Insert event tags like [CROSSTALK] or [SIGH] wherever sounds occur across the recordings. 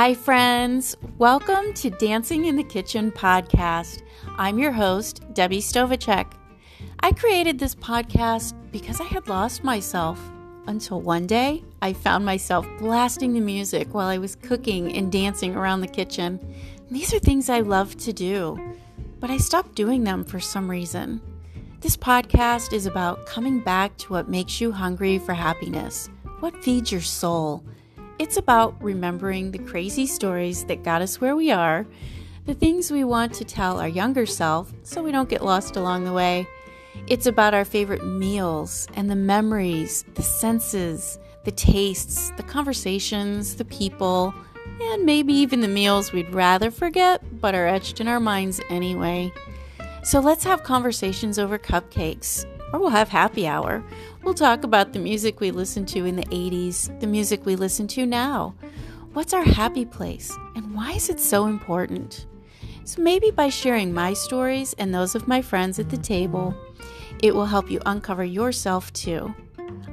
Hi, friends. Welcome to Dancing in the Kitchen podcast. I'm your host, Debbie Stovacek. I created this podcast because I had lost myself until one day I found myself blasting the music while I was cooking and dancing around the kitchen. These are things I love to do, but I stopped doing them for some reason. This podcast is about coming back to what makes you hungry for happiness, what feeds your soul. It's about remembering the crazy stories that got us where we are, the things we want to tell our younger self so we don't get lost along the way. It's about our favorite meals and the memories, the senses, the tastes, the conversations, the people, and maybe even the meals we'd rather forget but are etched in our minds anyway. So let's have conversations over cupcakes, or we'll have happy hour. We'll talk about the music we listened to in the 80s, the music we listen to now. What's our happy place, and why is it so important? So maybe by sharing my stories and those of my friends at the table, it will help you uncover yourself too.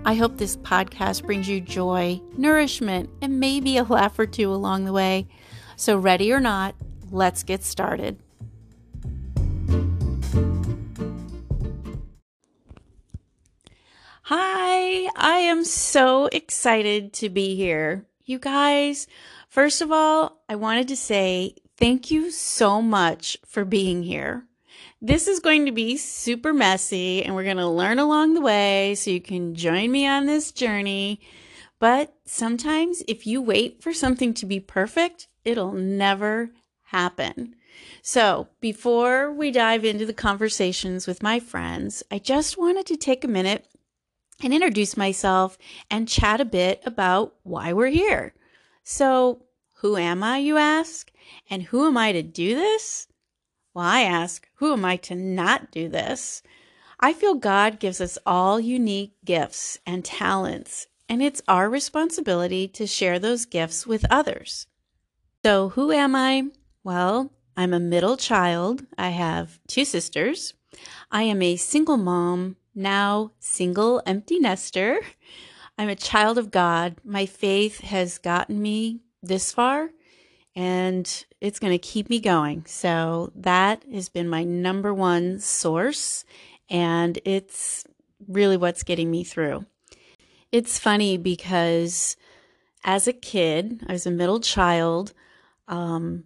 I hope this podcast brings you joy, nourishment, and maybe a laugh or two along the way. So, ready or not, let's get started. Hi, I am so excited to be here. You guys, first of all, I wanted to say thank you so much for being here. This is going to be super messy and we're going to learn along the way so you can join me on this journey. But sometimes if you wait for something to be perfect, it'll never happen. So, before we dive into the conversations with my friends, I just wanted to take a minute and introduce myself and chat a bit about why we're here. So, who am I, you ask? And who am I to do this? Well, I ask, who am I to not do this? I feel God gives us all unique gifts and talents, and it's our responsibility to share those gifts with others. So, who am I? Well, I'm a middle child. I have two sisters. I am a single mom now single empty nester. I'm a child of God. My faith has gotten me this far and it's going to keep me going. So that has been my number one source and it's really what's getting me through. It's funny because as a kid, I was a middle child. Um,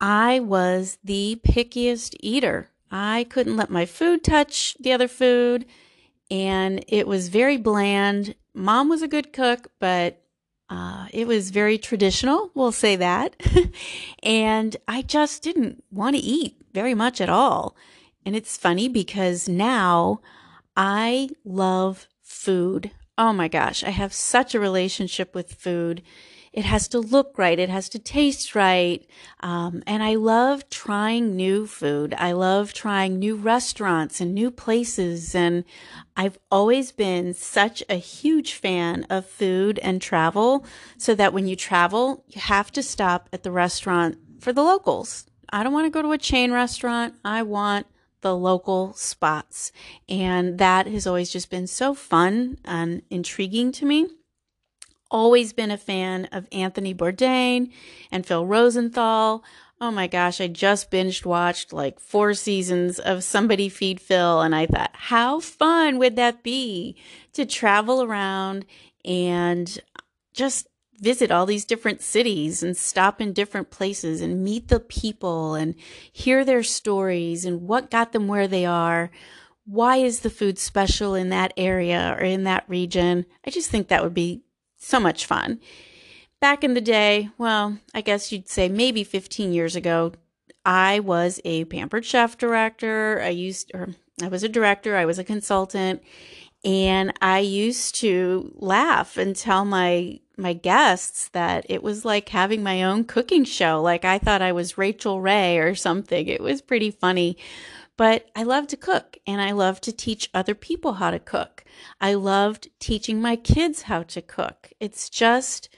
I was the pickiest eater. I couldn't let my food touch the other food and it was very bland. Mom was a good cook, but uh, it was very traditional, we'll say that. [LAUGHS] and I just didn't want to eat very much at all. And it's funny because now I love food. Oh my gosh, I have such a relationship with food. It has to look right. It has to taste right. Um, and I love trying new food. I love trying new restaurants and new places. And I've always been such a huge fan of food and travel so that when you travel, you have to stop at the restaurant for the locals. I don't want to go to a chain restaurant. I want the local spots. And that has always just been so fun and intriguing to me always been a fan of Anthony Bourdain and Phil Rosenthal. Oh my gosh, I just binged watched like four seasons of Somebody Feed Phil, and I thought, how fun would that be to travel around and just visit all these different cities and stop in different places and meet the people and hear their stories and what got them where they are. Why is the food special in that area or in that region? I just think that would be so much fun. Back in the day, well, I guess you'd say maybe 15 years ago, I was a pampered chef director. I used, or I was a director, I was a consultant, and I used to laugh and tell my my guests that it was like having my own cooking show. Like I thought I was Rachael Ray or something. It was pretty funny. But I love to cook and I love to teach other people how to cook. I loved teaching my kids how to cook. It's just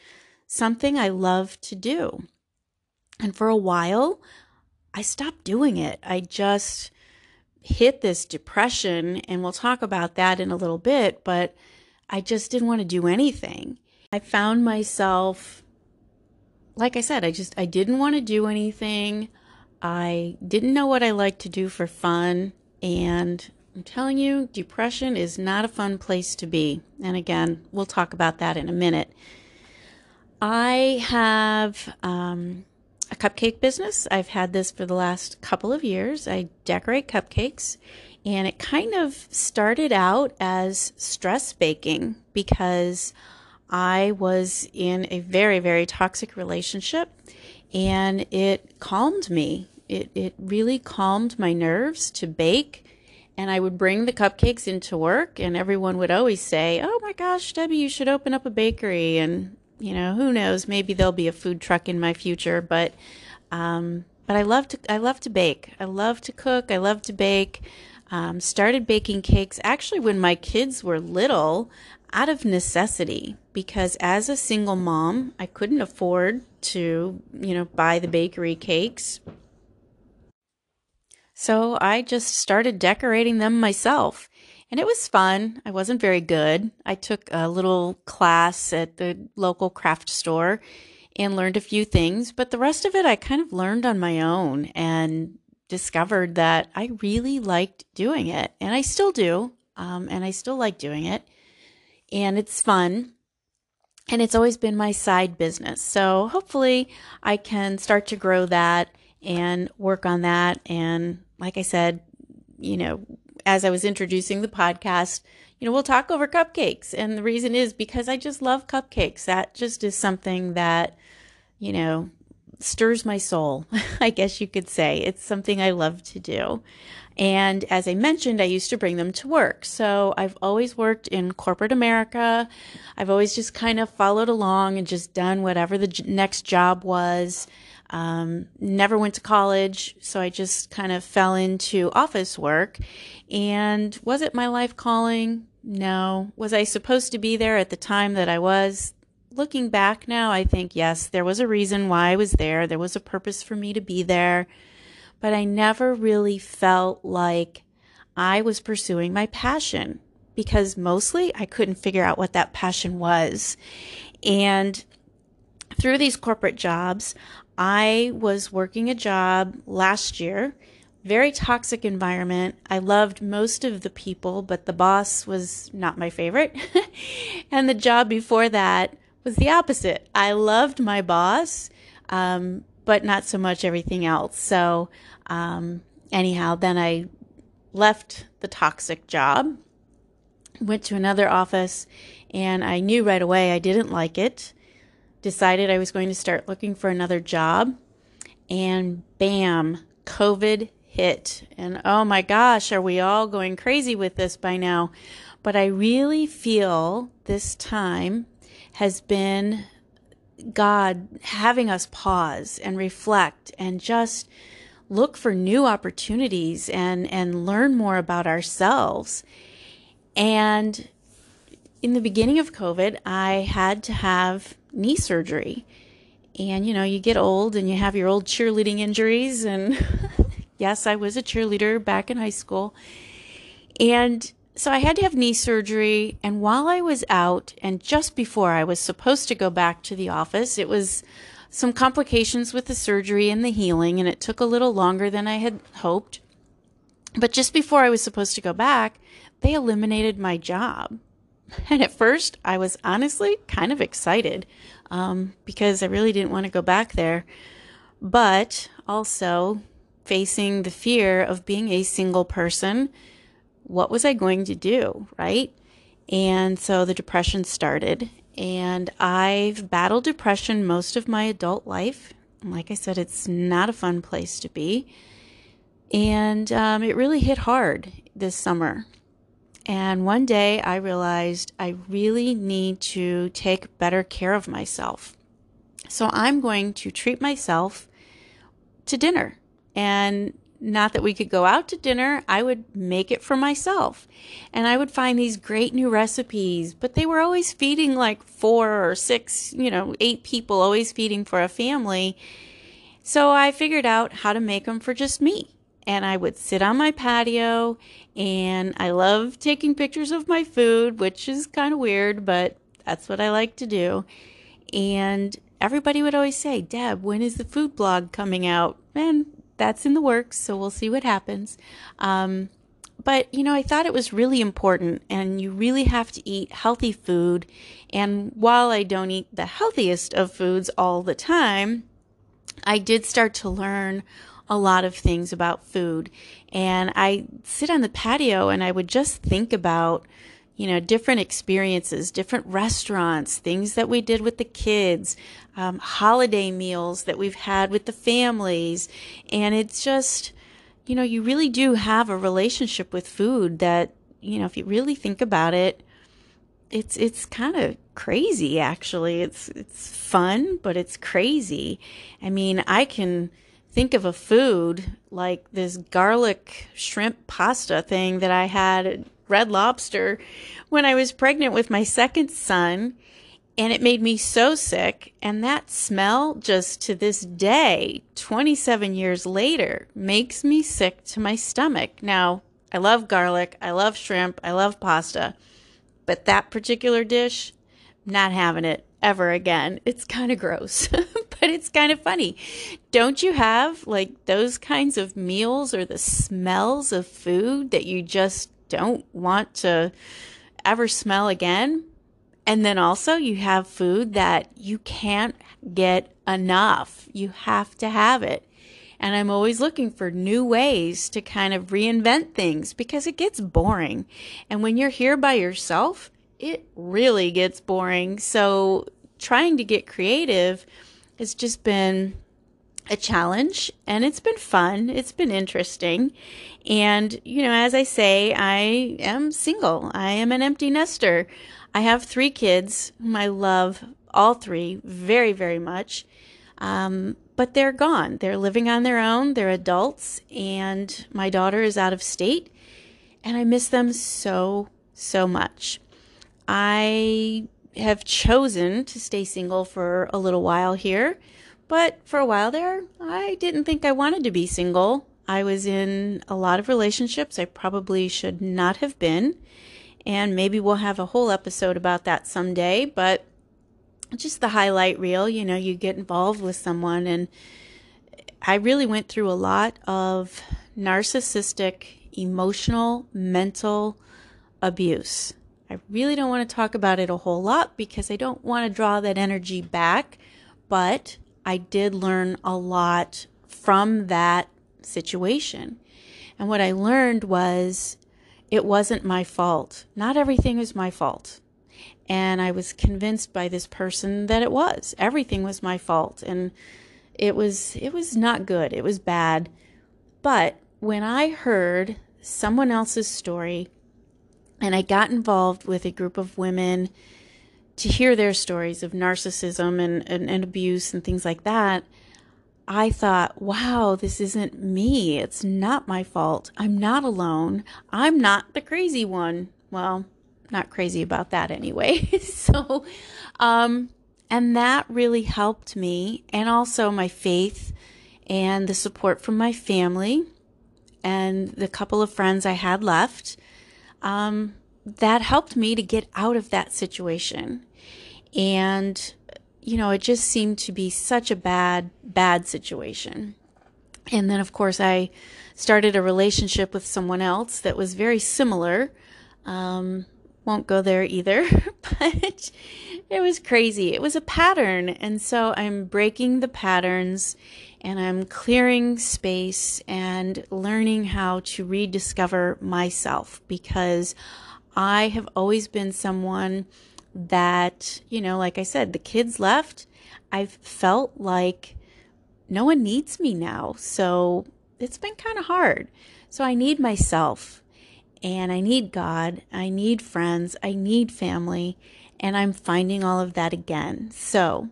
something I love to do. And for a while, I stopped doing it. I just hit this depression, and we'll talk about that in a little bit, but I just didn't want to do anything. I found myself like I said, I just I didn't want to do anything. I didn't know what I liked to do for fun, and I'm telling you, depression is not a fun place to be. And again, we'll talk about that in a minute. I have um, a cupcake business. I've had this for the last couple of years. I decorate cupcakes, and it kind of started out as stress baking because I was in a very, very toxic relationship and it calmed me. It, it really calmed my nerves to bake. And I would bring the cupcakes into work, and everyone would always say, Oh my gosh, Debbie, you should open up a bakery. And, you know, who knows, maybe there'll be a food truck in my future. But, um, but I love to, I love to bake. I love to cook. I love to bake. Um, started baking cakes actually when my kids were little out of necessity because as a single mom, I couldn't afford to, you know, buy the bakery cakes. So I just started decorating them myself. And it was fun. I wasn't very good. I took a little class at the local craft store and learned a few things, but the rest of it I kind of learned on my own and discovered that I really liked doing it. And I still do. Um, and I still like doing it and it's fun. And it's always been my side business. So hopefully I can start to grow that and work on that. And like I said, you know, as I was introducing the podcast, you know, we'll talk over cupcakes. And the reason is because I just love cupcakes. That just is something that, you know, stirs my soul, [LAUGHS] I guess you could say. It's something I love to do. And as I mentioned, I used to bring them to work. So I've always worked in corporate America. I've always just kind of followed along and just done whatever the next job was. Um, never went to college, so I just kind of fell into office work. And was it my life calling? No. Was I supposed to be there at the time that I was? Looking back now, I think yes, there was a reason why I was there. There was a purpose for me to be there but I never really felt like I was pursuing my passion because mostly I couldn't figure out what that passion was. And through these corporate jobs, I was working a job last year, very toxic environment. I loved most of the people, but the boss was not my favorite. [LAUGHS] and the job before that was the opposite. I loved my boss, um, but not so much everything else. So, um, anyhow, then I left the toxic job, went to another office, and I knew right away I didn't like it. Decided I was going to start looking for another job, and bam, COVID hit. And oh my gosh, are we all going crazy with this by now? But I really feel this time has been God having us pause and reflect and just look for new opportunities and, and learn more about ourselves. And in the beginning of COVID, I had to have knee surgery. And you know, you get old and you have your old cheerleading injuries. And [LAUGHS] yes, I was a cheerleader back in high school. And so I had to have knee surgery. And while I was out, and just before I was supposed to go back to the office, it was some complications with the surgery and the healing, and it took a little longer than I had hoped. But just before I was supposed to go back, they eliminated my job. [LAUGHS] And at first, I was honestly kind of excited um, because I really didn't want to go back there. But also facing the fear of being a single person what was I going to do, right? And so the depression started. And I've battled depression most of my adult life. Like I said, it's not a fun place to be. And um, it really hit hard this summer. And one day I realized I really need to take better care of myself. So I'm going to treat myself to dinner. And not that we could go out to dinner, I would make it for myself. And I would find these great new recipes, but they were always feeding like four or six, you know, eight people, always feeding for a family. So I figured out how to make them for just me. And I would sit on my patio and I love taking pictures of my food, which is kind of weird, but that's what I like to do. And everybody would always say, Deb, when is the food blog coming out? And that's in the works, so we'll see what happens. Um, but, you know, I thought it was really important, and you really have to eat healthy food. And while I don't eat the healthiest of foods all the time, I did start to learn a lot of things about food. And I sit on the patio and I would just think about, you know, different experiences, different restaurants, things that we did with the kids, um, holiday meals that we've had with the families. And it's just, you know, you really do have a relationship with food that, you know, if you really think about it, it's it's kind of crazy actually. It's it's fun, but it's crazy. I mean, I can think of a food like this garlic shrimp pasta thing that I had at Red Lobster when I was pregnant with my second son and it made me so sick. And that smell, just to this day, 27 years later, makes me sick to my stomach. Now, I love garlic, I love shrimp, I love pasta, but that particular dish, not having it ever again. It's kind of gross, [LAUGHS] but it's kind of funny. Don't you have like those kinds of meals or the smells of food that you just don't want to ever smell again? And then also, you have food that you can't get enough. You have to have it. And I'm always looking for new ways to kind of reinvent things because it gets boring. And when you're here by yourself, it really gets boring. So, trying to get creative has just been a challenge and it's been fun. It's been interesting. And, you know, as I say, I am single. I am an empty nester. I have three kids whom I love all three very, very much. Um, but they're gone. They're living on their own. They're adults. And my daughter is out of state. And I miss them so, so much. I have chosen to stay single for a little while here. But for a while there, I didn't think I wanted to be single. I was in a lot of relationships I probably should not have been and maybe we'll have a whole episode about that someday, but just the highlight reel, you know, you get involved with someone and I really went through a lot of narcissistic, emotional, mental abuse. I really don't want to talk about it a whole lot because I don't want to draw that energy back, but I did learn a lot from that situation. And what I learned was it wasn't my fault. Not everything was my fault. And I was convinced by this person that it was. Everything was my fault. And it was it was not good. It was bad. But when I heard someone else's story and I got involved with a group of women to hear their stories of narcissism and, and, and abuse and things like that, I thought, wow, this isn't me. It's not my fault. I'm not alone. I'm not the crazy one. Well, not crazy about that anyway. [LAUGHS] so, um, and that really helped me, and also my faith and the support from my family and the couple of friends I had left. Um, that helped me to get out of that situation. And you know, it just seemed to be such a bad, bad situation. And then, of course, I started a relationship with someone else that was very similar. Um, won't go there either, [LAUGHS] but it was crazy. It was a pattern. And so I'm breaking the patterns and I'm clearing space and learning how to rediscover myself because I have always been someone that, you know, like I said, the kids left. I've felt like no one needs me now. So it's been kind of hard. So I need myself and I need God. I need friends. I need family. And I'm finding all of that again. So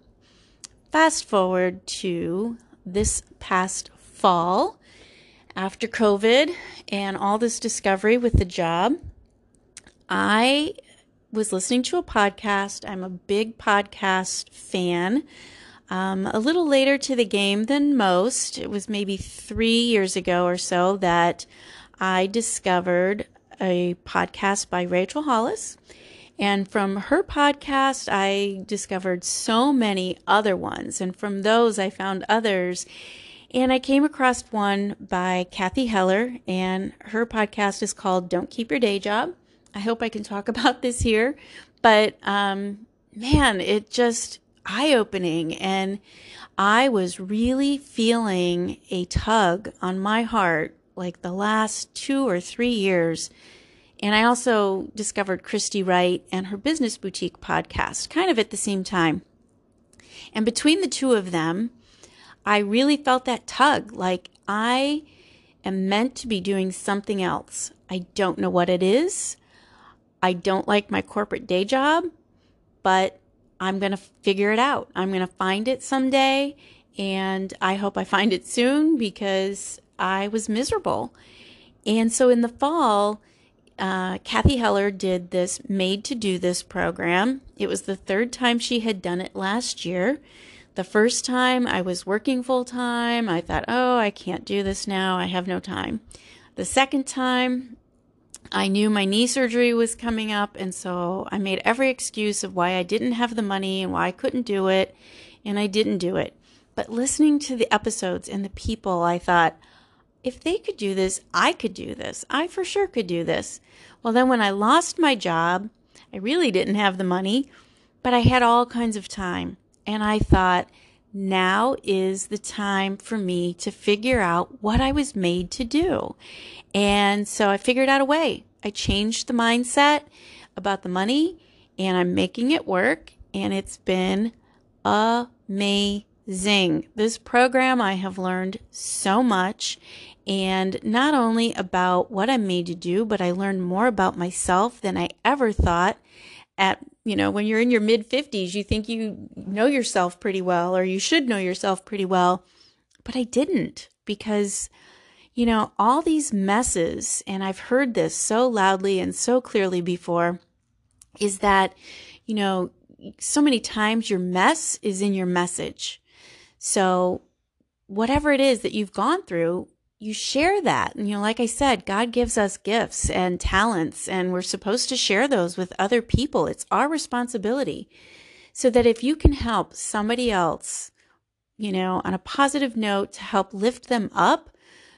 fast forward to this past fall after COVID and all this discovery with the job. I was listening to a podcast. I'm a big podcast fan. Um, a little later to the game than most. It was maybe three years ago or so that I discovered a podcast by Rachel Hollis. And from her podcast, I discovered so many other ones. And from those, I found others. And I came across one by Cathy Heller, and her podcast is called Don't Keep Your Day Job. I hope I can talk [LAUGHS] about this here. But um, man, it just eye opening. And I was really feeling a tug on my heart like the last two or three years. And I also discovered Christy Wright and her Business Boutique podcast kind of at the same time. And between the two of them, I really felt that tug like I am meant to be doing something else. I don't know what it is. I don't like my corporate day job, but I'm going to figure it out. I'm going to find it someday. And I hope I find it soon because I was miserable. And so in the fall, uh, Cathy Heller did this Made to Do This program. It was the third time she had done it last year. The first time I was working full time, I thought, oh, I can't do this now. I have no time. The second time, I knew my knee surgery was coming up, and so I made every excuse of why I didn't have the money and why I couldn't do it, and I didn't do it. But listening to the episodes and the people, I thought, if they could do this, I could do this. I for sure could do this. Well, then when I lost my job, I really didn't have the money, but I had all kinds of time. And I thought, now is the time for me to figure out what I was made to do. And so I figured out a way. I changed the mindset about the money and I'm making it work. And it's been amazing. This program, I have learned so much. And not only about what I'm made to do, but I learned more about myself than I ever thought at you know when you're in your mid 50s you think you know yourself pretty well or you should know yourself pretty well. But I didn't because you know all these messes and I've heard this so loudly and so clearly before is that you know so many times your mess is in your message. So whatever it is that you've gone through you share that. And, you know, like I said, God gives us gifts and talents, and we're supposed to share those with other people. It's our responsibility. So that if you can help somebody else, you know, on a positive note to help lift them up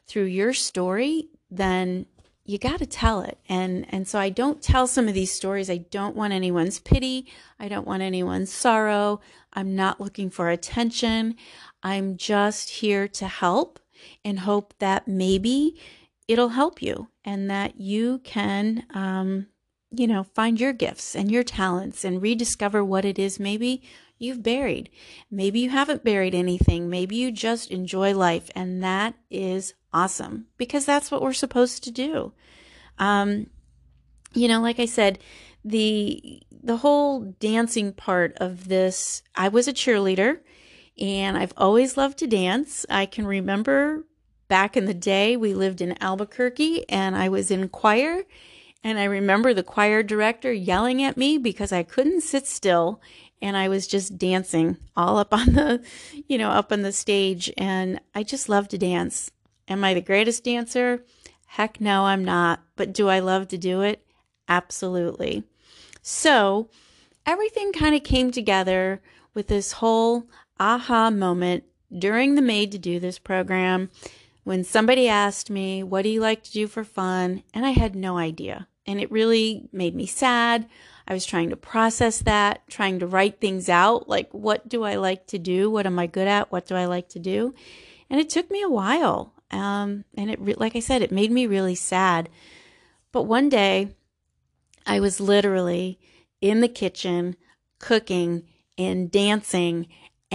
through your story, then you got to tell it. And and so I don't tell some of these stories. I don't want anyone's pity. I don't want anyone's sorrow. I'm not looking for attention. I'm just here to help and hope that maybe it'll help you and that you can, um, you know, find your gifts and your talents and rediscover what it is maybe you've buried. Maybe you haven't buried anything. Maybe you just enjoy life. And that is awesome because that's what we're supposed to do. Um, you know, like I said, the the whole dancing part of this, I was a cheerleader and I've always loved to dance. I can remember back in the day, we lived in Albuquerque and I was in choir. And I remember the choir director yelling at me because I couldn't sit still and I was just dancing all up on the, you know, up on the stage. And I just love to dance. Am I the greatest dancer? Heck no, I'm not. But do I love to do it? Absolutely. So everything kind of came together with this whole aha moment during the Made to Do This program when somebody asked me, What do you like to do for fun? And I had no idea. And it really made me sad. I was trying to process that, trying to write things out like, what do I like to do? What am I good at? What do I like to do? And it took me a while. Um, and it, like I said, it made me really sad. But one day, I was literally in the kitchen cooking and dancing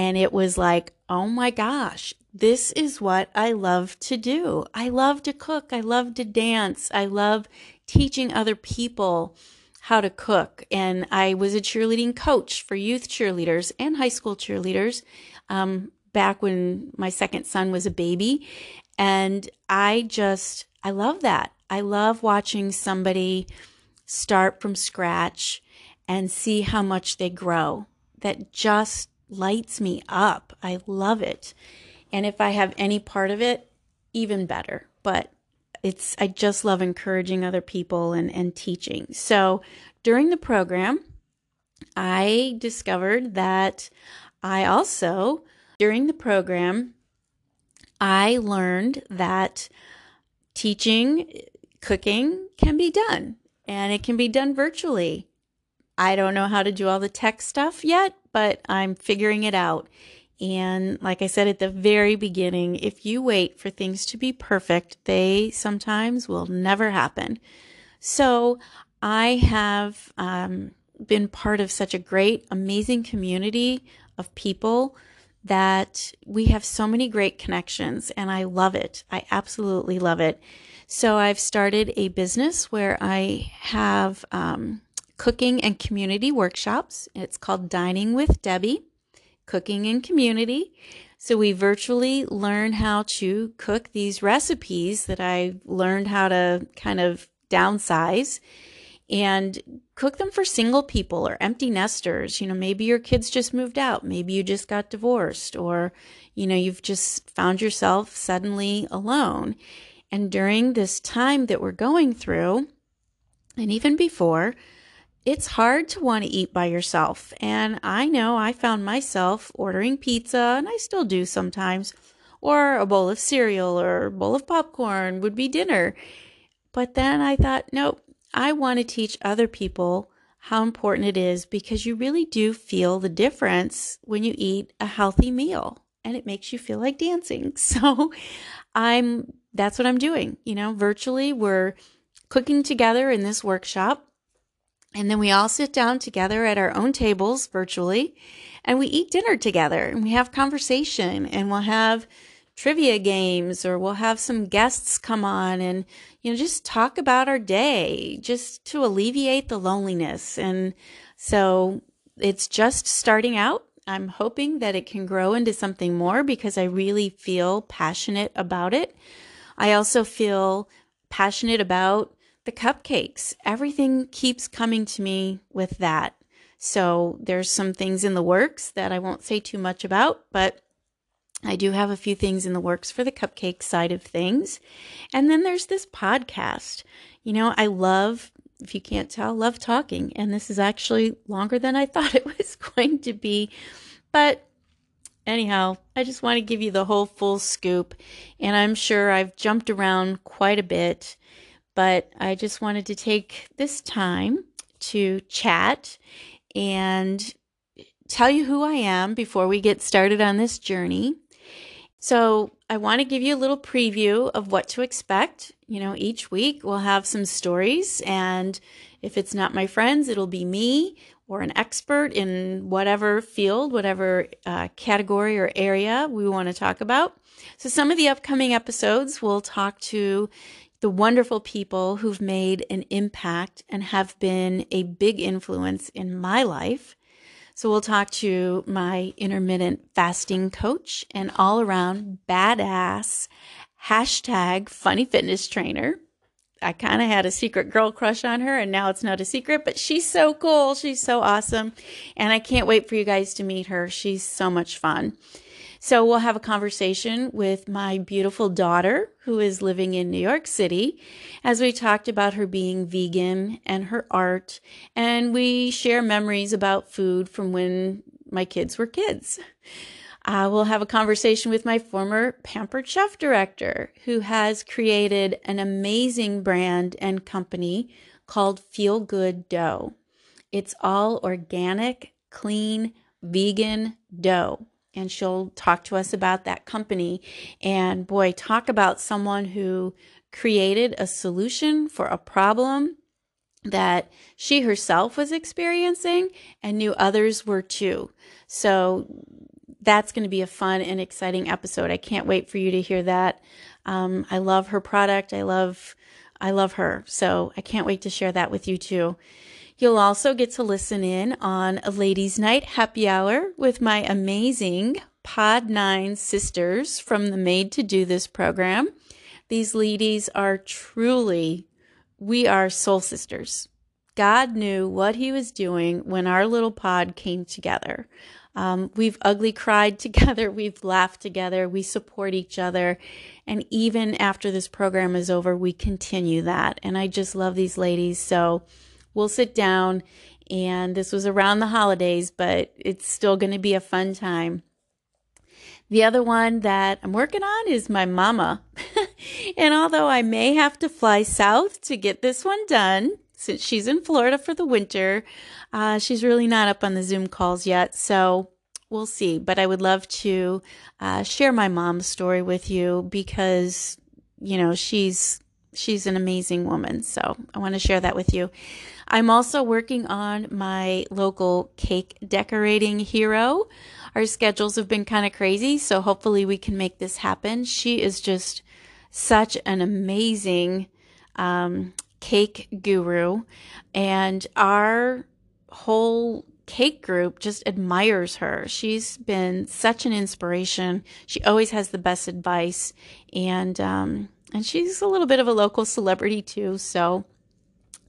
and it was like, oh my gosh, this is what I love to do. I love to cook. I love to dance. I love teaching other people how to cook. And I was a cheerleading coach for youth cheerleaders and high school cheerleaders um, back when my second son was a baby. And I just, I love that. I love watching somebody start from scratch and see how much they grow. That just lights me up. I love it. And if I have any part of it, even better. But it's I just love encouraging other people and and teaching. So during the program, I discovered that I also during the program I learned that teaching cooking can be done and it can be done virtually. I don't know how to do all the tech stuff yet, but I'm figuring it out. And like I said at the very beginning, if you wait for things to be perfect, they sometimes will never happen. So I have um, been part of such a great, amazing community of people that we have so many great connections, and I love it. I absolutely love it. So I've started a business where I have um, cooking and community workshops. It's called Dining with Debbie cooking in community. So we virtually learn how to cook these recipes that I learned how to kind of downsize and cook them for single people or empty nesters. You know, maybe your kids just moved out, maybe you just got divorced, or, you know, you've just found yourself suddenly alone. And during this time that we're going through, and even before, it's hard to want to eat by yourself. And I know I found myself ordering pizza, and I still do sometimes, or a bowl of cereal or a bowl of popcorn would be dinner. But then I thought, nope, I want to teach other people how important it is because you really do feel the difference when you eat a healthy meal and it makes you feel like dancing. [LAUGHS] So I'm that's what I'm doing. You know, virtually we're cooking together in this workshop and then we all sit down together at our own tables virtually and we eat dinner together and we have conversation and we'll have trivia games or we'll have some guests come on and you know just talk about our day just to alleviate the loneliness. And so it's just starting out. I'm hoping that it can grow into something more because i really feel passionate about it. I also feel passionate about the cupcakes, everything keeps coming to me with that. So there's some things in the works that I won't say too much about, but I do have a few things in the works for the cupcake side of things. And then there's this podcast. You know, I love, if you can't tell, love talking. And this is actually longer than I [LAUGHS] thought it was going to be. But anyhow, I just want to give you the whole full scoop. And I'm sure I've jumped around quite a bit but I just wanted to take this time to chat and tell you who I am before we get started on this journey. So, I want to give you a little preview of what to expect. You know, each week we'll have some stories, and if it's not my friends, it'll be me or an expert in whatever field, whatever uh, category or area we want to talk about. So, some of the upcoming episodes we'll talk to the wonderful people who've made an impact and have been a big influence in my life. So we'll talk to my intermittent fasting coach and all around badass hashtag funny fitness trainer. I kind of had a secret girl crush on her, and now it's not a secret, but she's so cool. She's so awesome. And I can't wait for you guys to meet her. She's so much fun. So we'll have a conversation with my beautiful daughter who is living in New York City as we talked about her being vegan and her art. And we share memories about food from when my kids were kids. Uh, we'll have a conversation with my former Pampered Chef director who has created an amazing brand and company called Feel Good Dough. It's all organic, clean, vegan dough and she'll talk to us about that company. And boy, talk about someone who created a solution for a problem that she herself was experiencing and knew others were too. So that's going to be a fun and exciting episode. I can't wait for you to hear that. Um, I love her product. I love, I love her. So I can't wait to share that with you too. You'll also get to listen in on a ladies' night happy hour with my amazing Pod 9 sisters from the Made to Do This program. These ladies are truly, we are soul sisters. God knew what He was doing when our little pod came together. Um, we've ugly cried [LAUGHS] together, we've laughed together, we support each other. And even after this program is over, we continue that. And I just love these ladies. So we'll sit down. And this was around the holidays, but it's still going to be a fun time. The other one that I'm working on is my mama. [LAUGHS] and although I may have to fly south to get this one done, since she's in Florida for the winter. Uh, she's really not up on the Zoom calls yet, so we'll see. But I would love to uh, share my mom's story with you because you know she's she's an amazing woman. So I want to share that with you. I'm also working on my local cake decorating hero. Our schedules have been kind of crazy, so hopefully we can make this happen. She is just such an amazing um, cake guru, and our whole cake group just admires her. She's been such an inspiration. She always has the best advice, and um, and she's a little bit of a local celebrity too. So,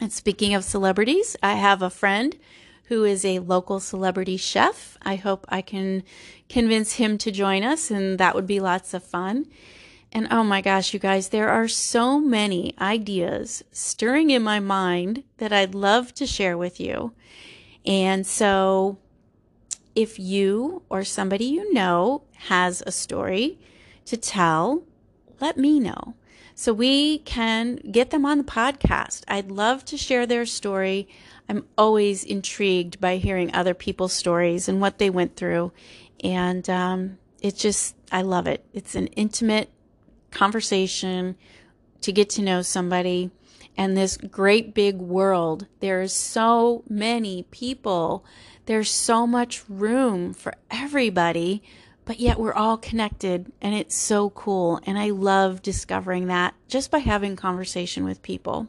and speaking of celebrities, I have a friend who is a local celebrity chef. I hope I can convince him to join us, and that would be lots of fun. And oh my gosh, you guys, there are so many ideas stirring in my mind that I'd love to share with you. And so, if you or somebody you know has a story to tell, let me know so we can get them on the podcast. I'd love to share their story. I'm always intrigued by hearing other people's stories and what they went through. And um, it just, I love it. It's an intimate conversation, to get to know somebody, and this great big world. There's so many people, there's so much room for everybody, but yet we're all connected, and it's so cool. And I love discovering that just by having conversation with people.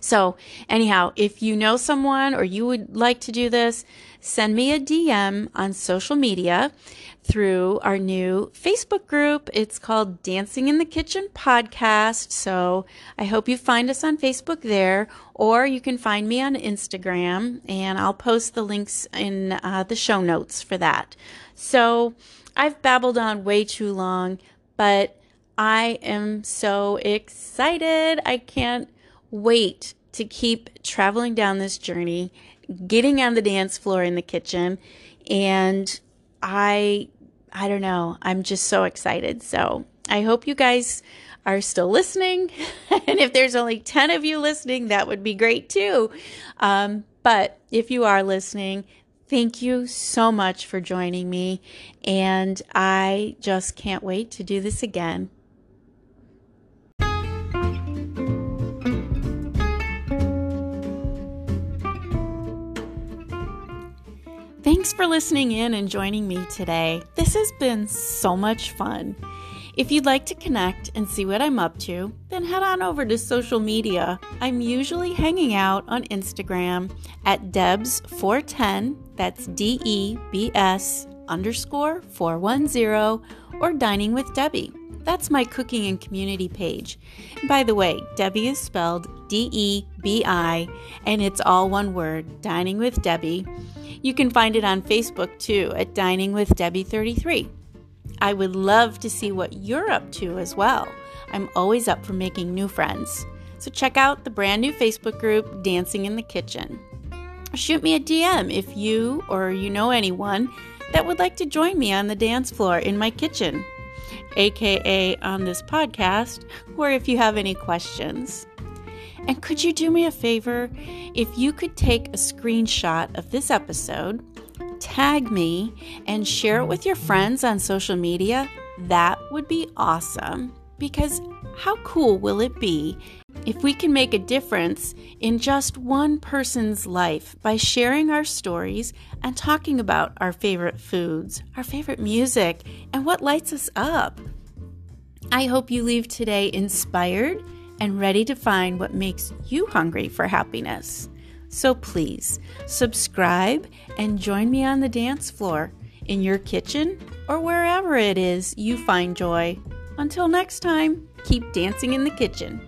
So, anyhow, if you know someone or you would like to do this, send me a DM on social media through our new Facebook group. It's called Dancing in the Kitchen Podcast. So I hope you find us on Facebook there, or you can find me on Instagram, and I'll post the links in uh, the show notes for that. So I've babbled on way too long, but I am so excited. I can't wait to keep traveling down this journey, getting on the dance floor in the kitchen, and I I don't know. I'm just so excited. So I hope you guys are still listening. [LAUGHS] and if there's only 10 of you listening, that would be great too. Um, but if you are listening, thank you so much for joining me. And I just can't wait to do this again. Thanks for listening in and joining me today. This has been so much fun. If you'd like to connect and see what I'm up to, then head on over to social media. I'm usually hanging out on Instagram at Debs410, that's D E B S underscore 410, or Dining with Debbie. That's my cooking and community page. by the way, Debbie is spelled D E B I, and it's all one word Dining with Debbie. You can find it on Facebook too at Dining with Debbie 33. I would love to see what you're up to as well. I'm always up for making new friends. So check out the brand new Facebook group, Dancing in the Kitchen. Shoot me a DM if you or you know anyone that would like to join me on the dance floor in my kitchen, aka on this podcast, or if you have any questions. And could you do me a favor? If you could take a screenshot of this episode, tag me, and share it with your friends on social media, that would be awesome. Because how cool will it be if we can make a difference in just one person's life by sharing our stories and talking about our favorite foods, our favorite music, and what lights us up? I hope you leave today inspired and ready to find what makes you hungry for happiness. So please subscribe and join me on the dance floor, in your kitchen, or wherever it is you find joy. Until next time, keep dancing in the kitchen.